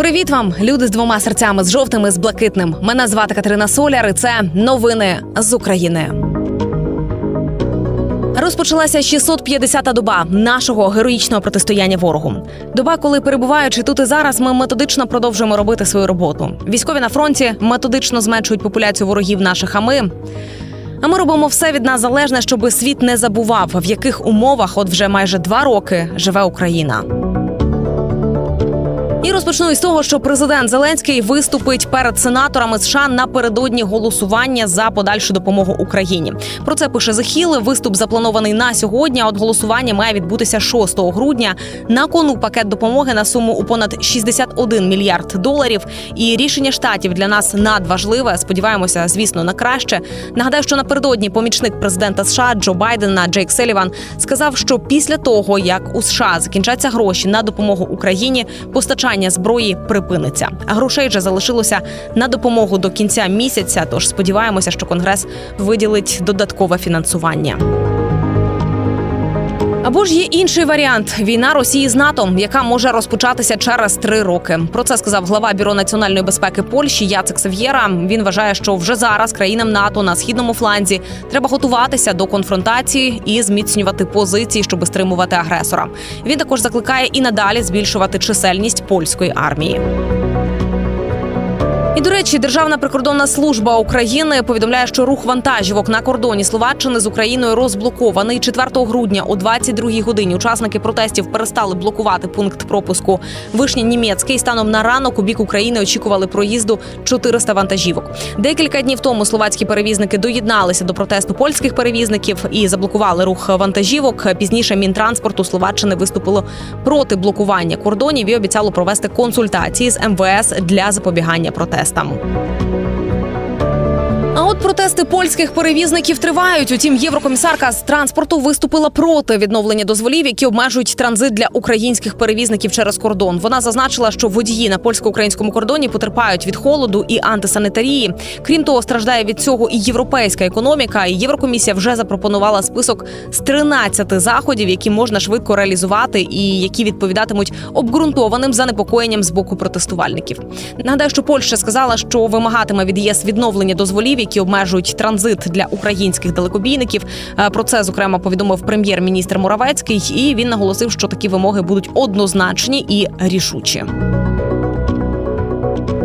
Привіт вам, люди з двома серцями з жовтим і з блакитним. Мене звати Катерина Соляр. і Це новини з України. Розпочалася 650-та доба нашого героїчного протистояння ворогу. Доба, коли перебуваючи тут і зараз, ми методично продовжуємо робити свою роботу. Військові на фронті методично зменшують популяцію ворогів наших. А ми а ми робимо все від нас залежне, щоб світ не забував, в яких умовах, от вже майже два роки, живе Україна. І розпочну із того, що президент Зеленський виступить перед сенаторами США напередодні голосування за подальшу допомогу Україні. Про це пише Захіл. Виступ запланований на сьогодні. От голосування має відбутися 6 грудня. На кону пакет допомоги на суму у понад 61 мільярд доларів. І рішення штатів для нас надважливе. Сподіваємося, звісно, на краще. Нагадаю, що напередодні помічник президента США Джо Байдена Джейк Селіван сказав, що після того як у США закінчаться гроші на допомогу Україні, постачання постачання зброї припиниться. А грошей вже залишилося на допомогу до кінця місяця. Тож сподіваємося, що конгрес виділить додаткове фінансування. Або ж є інший варіант війна Росії з НАТО, яка може розпочатися через три роки. Про це сказав глава бюро національної безпеки Польщі Яцек Сев'єра. Він вважає, що вже зараз країнам НАТО на східному фланзі треба готуватися до конфронтації і зміцнювати позиції, щоб стримувати агресора. Він також закликає і надалі збільшувати чисельність польської армії. І до речі, Державна прикордонна служба України повідомляє, що рух вантажівок на кордоні Словаччини з Україною розблокований 4 грудня о 22-й годині. Учасники протестів перестали блокувати пункт пропуску Вишня Німецький. Станом на ранок у бік України очікували проїзду 400 вантажівок. Декілька днів тому словацькі перевізники доєдналися до протесту польських перевізників і заблокували рух вантажівок. Пізніше мінтранспорту Словаччини виступило проти блокування кордонів і обіцяло провести консультації з МВС для запобігання протесту estamos От протести польських перевізників тривають. Утім, єврокомісарка з транспорту виступила проти відновлення дозволів, які обмежують транзит для українських перевізників через кордон. Вона зазначила, що водії на польсько-українському кордоні потерпають від холоду і антисанітарії. Крім того, страждає від цього і європейська економіка. І Єврокомісія вже запропонувала список з 13 заходів, які можна швидко реалізувати, і які відповідатимуть обґрунтованим занепокоєнням з боку протестувальників. Нагадаю, що Польща сказала, що вимагатиме від ЄС відновлення дозволів які обмежують транзит для українських далекобійників. Е, про це зокрема повідомив прем'єр-міністр Муравецький, і він наголосив, що такі вимоги будуть однозначні і рішучі.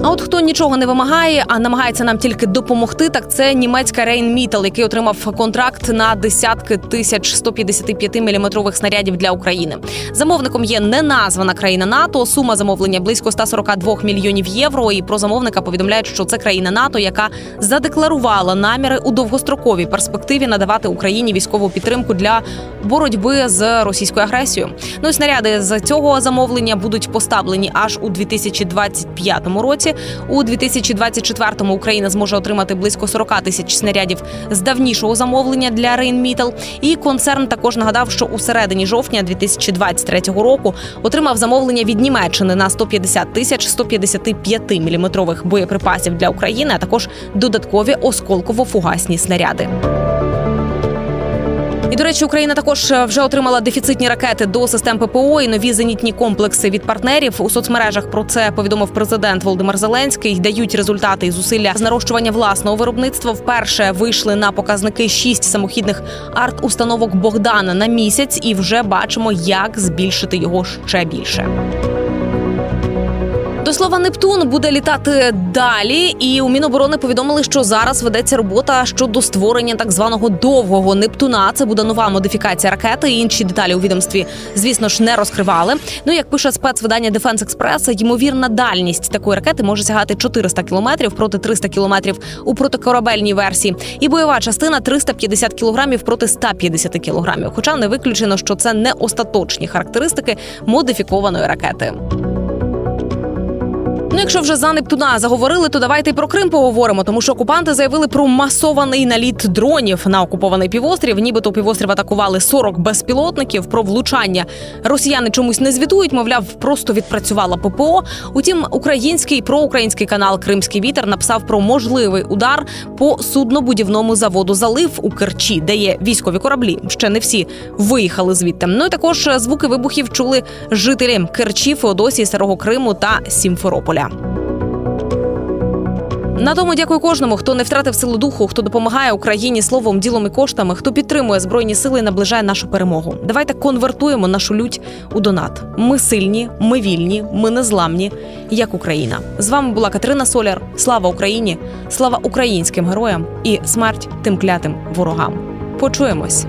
А от хто нічого не вимагає, а намагається нам тільки допомогти, так це німецька Рейнмітал, який отримав контракт на десятки тисяч 155 міліметрових снарядів для України. Замовником є неназвана країна НАТО. Сума замовлення близько 142 мільйонів євро. І про замовника повідомляють, що це країна НАТО, яка задекларувала наміри у довгостроковій перспективі надавати Україні військову підтримку для боротьби з російською агресією. Ну і снаряди з цього замовлення будуть поставлені аж у 2025 році. У 2024-му Україна зможе отримати близько 40 тисяч снарядів з давнішого замовлення для Рейнмітал. І концерн також нагадав, що у середині жовтня 2023 року отримав замовлення від Німеччини на 150 тисяч 155 міліметрових боєприпасів для України, а також додаткові осколково-фугасні снаряди. І до речі, Україна також е, вже отримала дефіцитні ракети до систем ППО і нові зенітні комплекси від партнерів. У соцмережах про це повідомив президент Володимир Зеленський. Дають результати і зусилля з нарощування власного виробництва. Вперше вийшли на показники шість самохідних арт-установок Богдана на місяць, і вже бачимо, як збільшити його ще більше. До слова, Нептун буде літати далі, і у Міноборони повідомили, що зараз ведеться робота щодо створення так званого довгого Нептуна. Це буде нова модифікація ракети. Інші деталі у відомстві, звісно ж, не розкривали. Ну як пише спецвидання Defense Express, ймовірна дальність такої ракети може сягати 400 кілометрів проти 300 кілометрів у протикорабельній версії, і бойова частина 350 кілограмів проти 150 кілограмів. Хоча не виключено, що це не остаточні характеристики модифікованої ракети. Ну, якщо вже за Нептуна заговорили, то давайте й про Крим поговоримо, тому що окупанти заявили про масований наліт дронів на окупований півострів. Нібито півострів атакували 40 безпілотників. Про влучання росіяни чомусь не звітують. Мовляв, просто відпрацювала ППО. Утім, український проукраїнський канал Кримський вітер написав про можливий удар по суднобудівному заводу залив у Керчі, де є військові кораблі. Ще не всі виїхали звідти. Ну і також звуки вибухів чули жителі Керчі, Феодосії, Старого Криму та Сімферополя. На тому дякую кожному, хто не втратив силу духу, хто допомагає Україні словом, ділом і коштами, хто підтримує збройні сили і наближає нашу перемогу. Давайте конвертуємо нашу лють у донат. Ми сильні, ми вільні, ми незламні, як Україна. З вами була Катерина Соляр. Слава Україні! Слава українським героям і смерть тим клятим ворогам. Почуємось.